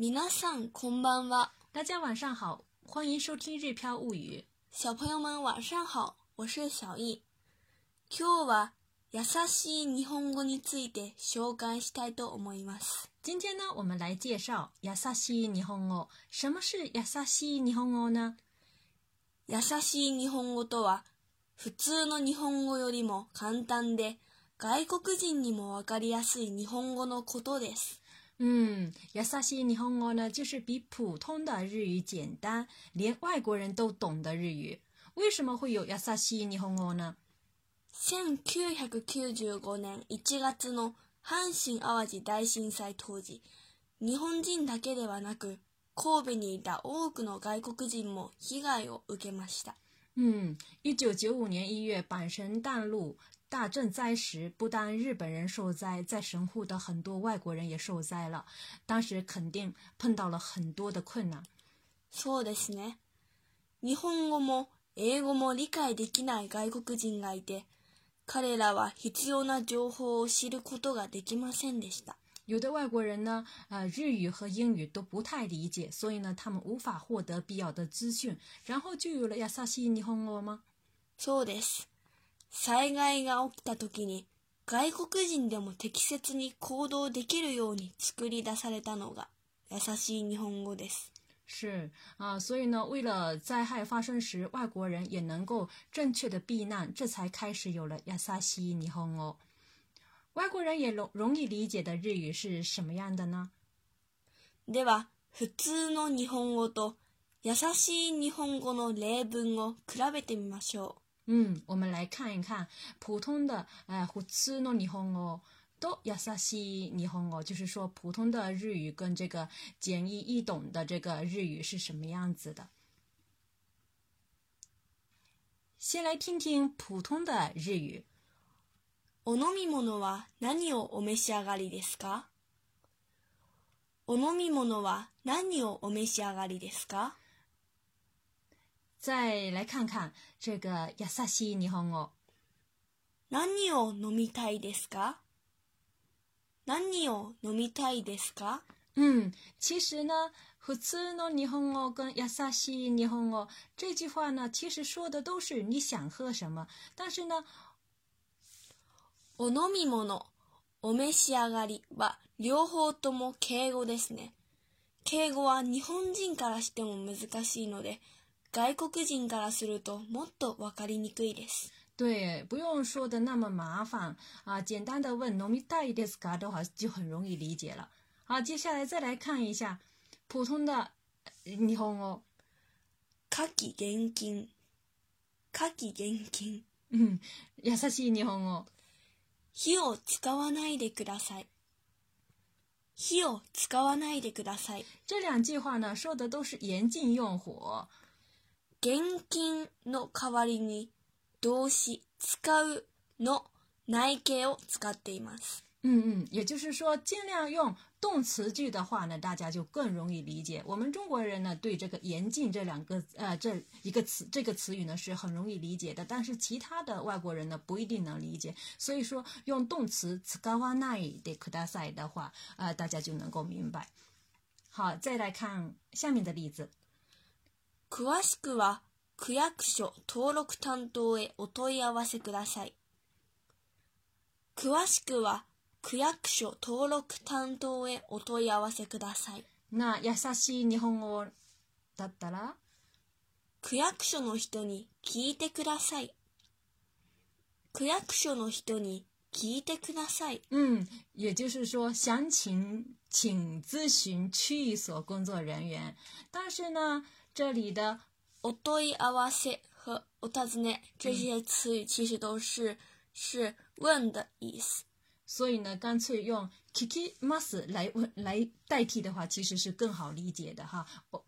皆さんこんばんは。大家晚上好，欢迎收听《日飘物语》。小朋友们晚上好，我是小易。今日は優しい日本語について紹介したいと思います。今天呢，我们来介绍“亚萨西日本語”。什么是亚萨西日本語呢？優しい日本語とは、普通の日本語よりも簡単で、外国人にもわかりやすい日本語のことです。嗯，亚萨西日本語呢，就是比普通的日语简单，连外国人都懂的日语。为什么会有亚萨西日本語呢？1995年1月の阪神・淡路大震災当時、日本人だけではなく、神戸にいた多くの外国人も被害を受けました。嗯，一九九五年一月阪神淡路大震灾时，不但日本人受灾，在神户的很多外国人也受灾了。当时肯定碰到了很多的困难。そうですね。日本語も英語も理解できない外国人がいて、彼らは必要な情報を知ることができませんでした。有的外国人呢，呃，日语和英语都不太理解，所以呢，他们无法获得必要的资讯，然后就有了亚萨西日本語吗？そうです。 災害が起きた時に外国人でも適切に行動できるように作り出されたのが優しい日本語です。是啊，所以呢，为了灾害发生时外国人也能够正确的避难，这才开始有了亚萨西日本語。外国人也容容易理解的日语是什么样的呢？では、普通の日本語と優しい日本語の例文を比べてみましょ嗯，我们来看一看普通的呃普通の日本語と優しい日本語，就是说普通的日语跟这个简易易懂的这个日语是什么样子的。先来听听普通的日语。う。お飲み物は何をお召し上がりですかお飲み物は何をお召し上がりですか 再来看看这个優しい日本語。何を飲みたいですか？何を飲みたいですか？嗯，其实呢，普通の日本語跟優しい日本語这句话呢，其实说的都是你想喝什么，但是呢，お飲み物、お召し上がりは両方とも敬語ですね。敬語は日本人からしても難しいので、外国人からするともっとわかりにくいです。对，不用说的那么麻烦啊，简单的問飲みたいですか的话就很容易理解了。好，接下来再来看一下普通的呃日本語。夏季現金。夏季現金。嗯，優しい日本語。火を使わないでください。火を使わないでください。这两句话呢，说的都是严禁用火。現金の代わりに動詞使うの内形を使っています。嗯嗯，也就是说，尽量用动词句的话呢，大家就更容易理解。我们中国人呢，对这个“严禁”这两个呃这一个词这个词语呢是很容易理解的，但是其他的外国人呢不一定能理解。所以说，用动词使わないでください的话，呃，大家就能够明白。好，再来看下面的例子。 詳しくは区役所登録担当へお問い合わせください。詳しくは区役所登録担当へお問い合わせください。那優しい日本語だったら？区役所の人に聞いてください。区役所の人に聞いてください。嗯，也就是说，详情请咨询区域所工作人员。但是呢，这里的お問い合わせ和お尋ね这些词语其实都是、是问的意思。所以呢，干脆用 kiki mas 来问来代替的话，其实是更好理解的哈。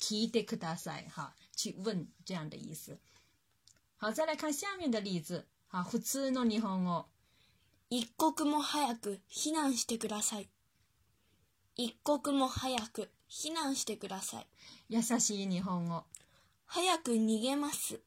聞いてください哈，去问这样的意思。好，再来看下面的例子。好，普通の日本語。一刻も早く避難してください。一刻も早く避難してください。優しい日本語。早く逃げます。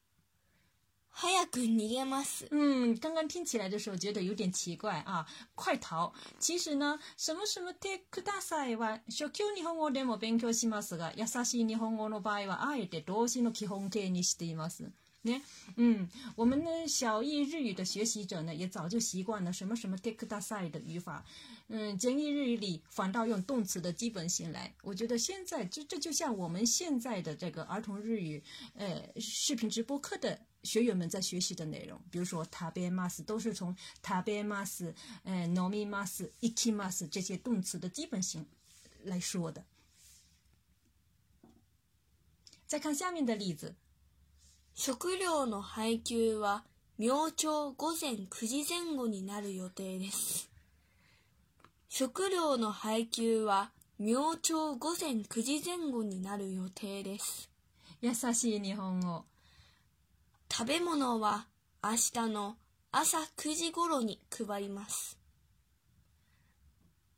早く逃げます。嗯，刚刚听起来的时候觉得有点奇怪啊，快逃！其实呢，什么什么てくださいは初級日本語でも勉強しますが、優しい日本語の場合はあえて動詞の基本形にしています。ね，嗯，我们的小义日语的学习者呢，也早就习惯了什么什么てください的语法。嗯，简易日语里反倒用动词的基本型来。我觉得现在这这就像我们现在的这个儿童日语，呃，视频直播课的学员们在学习的内容，比如说食べます都是从食べます、呃飲みます、行きます这些动词的基本型来说的。再看下面的例子， 食料の配給は明朝午前9時前後になる予定です。食料の配給は明朝午前9時前後になる予定です。優しい日本語。食べ物は明日の朝9時頃に配ります。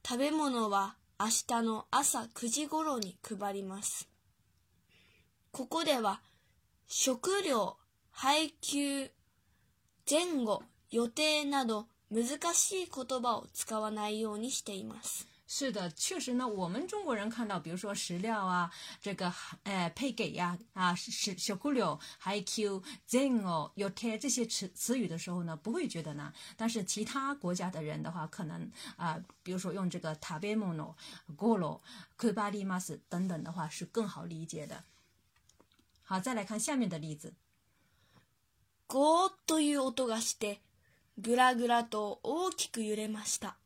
食べ物は明日の朝9時頃に配ります。ここでは食料、配給、前後、予定など難しい言葉を使わないようにしています。是的，确实呢，我们中国人看到，比如说食料啊，这个呃配给呀啊是小库柳，还 Q 前哦有贴这些词词语的时候呢，不会觉得难。但是其他国家的人的话，可能啊、比如说用这个食べ物、ゴロ、配ります等等的话，是更好理解的。 好，再来看下面的例子。ゴーという音がして、ぐらぐらと大き。く揺れました。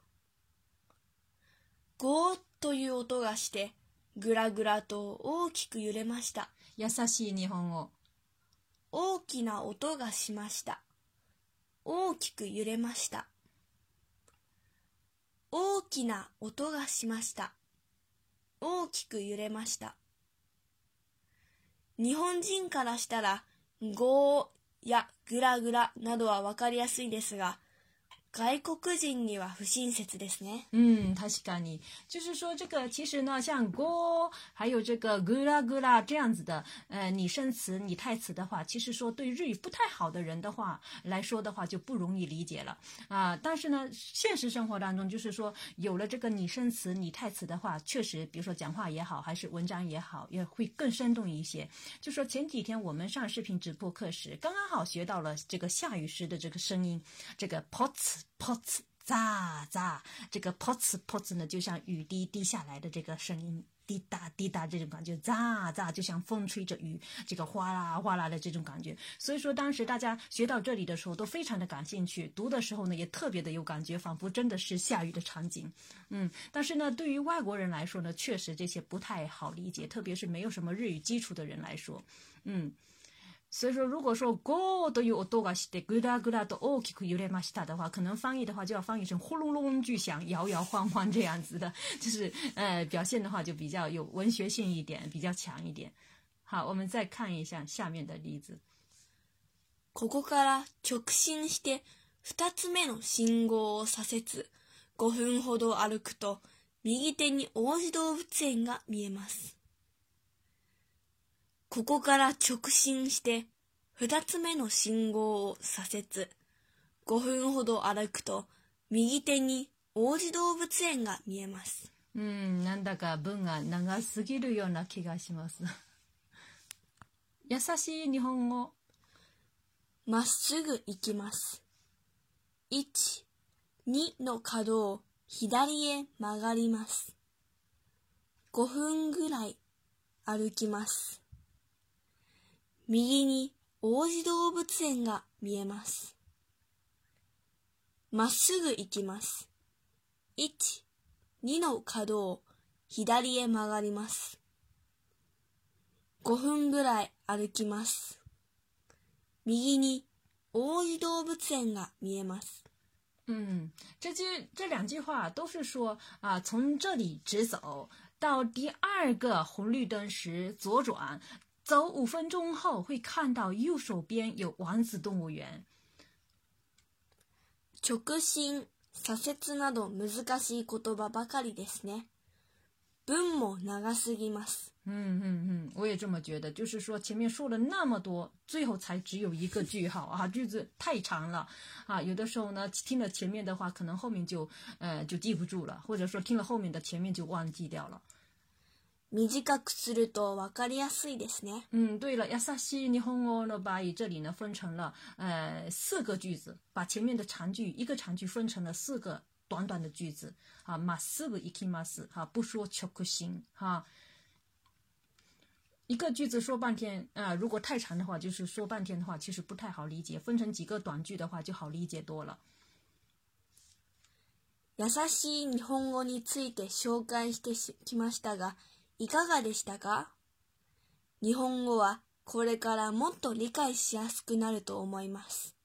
ゴーという音がして、ぐらぐらと大き。く揺れました。優しい日本語。大き。な音がしました。大き。く揺れました。大き。な音がしました。大き。く揺れました。日本人からしたら、ゴーやグラグラなどはわかりやすいですが、外国人には不親切ですね。嗯，確かに，就是说这个其实呢，像 go 还有这个 gula gula 这样子的呃拟声词、拟态词的话，其实说对日语不太好的人的话来说的话就不容易理解了啊、但是呢，现实生活当中就是说有了这个拟声词、拟态词的话，确实，比如说讲话也好，还是文章也好，也会更生动一些。就说前几天我们上视频直播课时，刚刚好学到了这个下雨时的这个声音，这个 pots Pots 喳喳，这个 pots pots 呢，就像雨滴滴下来的这个声音，滴答滴答这种感觉，喳喳就像风吹着雨，这个哗啦哗啦的这种感觉。所以说，当时大家学到这里的时候都非常的感兴趣，读的时候呢也特别的有感觉，仿佛真的是下雨的场景。嗯，但是呢，对于外国人来说呢，确实这些不太好理解，特别是没有什么日语基础的人来说，嗯。所以说，如果说 “go” という音がしてぐらぐらと大きく揺れました的话，可能翻译的话就要翻译成轰隆隆巨响、摇摇晃晃这样子的，就是呃表现的话就比较有文学性一点，比较强一点。好，我们再看一下下面的例子。ここから直進して二つ目の信号を左折5分ほど歩くと右手に王子動物園が見えます。ここから直進して二つ目の信号を左折5分ほど歩くと右手に王子動物園が見えます。うん、なんだか文が長すぎるような気がします。優しい日本語。まっすぐ行きます。1、2の角を左へ曲がります。5分ぐらい歩きます。右に王子動物園が見えます。まっすぐ行きます。1、2の角を左へ曲がります。5分ぐらい歩きます。右に王子動物園が見えます。嗯，这句这两句话都是说啊，从这里直走到第二个红绿灯时左转，走五分钟后会看到右手边有王子动物园。直進、左折など難しい言葉ばかりですね。 文も長すぎます。嗯嗯嗯，我也这么觉得，就是说前面说了那么多，最后才只有一个句号啊，句子太长了啊，有的时候呢听了前面的话，可能后面就呃就记不住了，或者说听了后面的前面就忘记掉了。 短くするとわかりやすいですね。嗯，对了，優しい日本語の場合，这里呢分成了呃四个句子，把前面的长句一个长句分成了四个短短的句子啊，まっすぐ行きます哈，不说直行哈。一个句子说半天啊、如果太长的话，就是说半天的话，其实不太好理解。分成几个短句的话，就好理解多了。優しい日本語について紹介してきましたが、いかがでしたか？日本語はこれからもっと理解しやすくなると思います。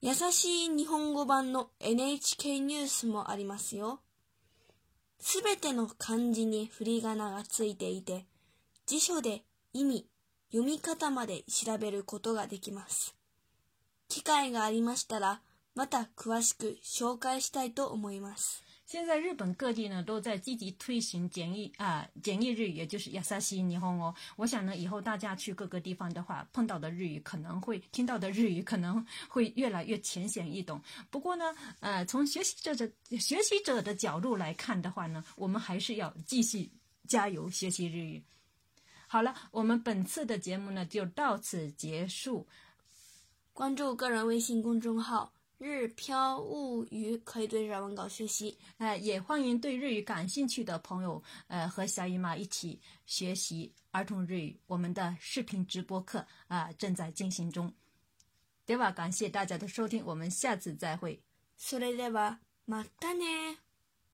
優しい日本語版の NHK ニュースもありますよ。すべての漢字に振り仮名がついていて、辞書で意味、読み方まで調べることができます。機会がありましたら、また詳しく紹介したいと思います。现在日本各地呢都在积极推行简易啊、简易日语，也就是亚萨西霓虹哦。我想呢，以后大家去各个地方的话，碰到的日语可能会听到的日语可能会越来越浅显易懂。不过呢，呃，从学习者的学习者的角度来看的话呢，我们还是要继续加油学习日语。好了，我们本次的节目呢就到此结束。关注个人微信公众号“日飘物语”，可以对日文稿学习。呃，也欢迎对日语感兴趣的朋友，呃，和小姨妈一起学习儿童日语。我们的视频直播课啊、正在进行中。では，感谢大家的收听，我们下次再会。それでは、またね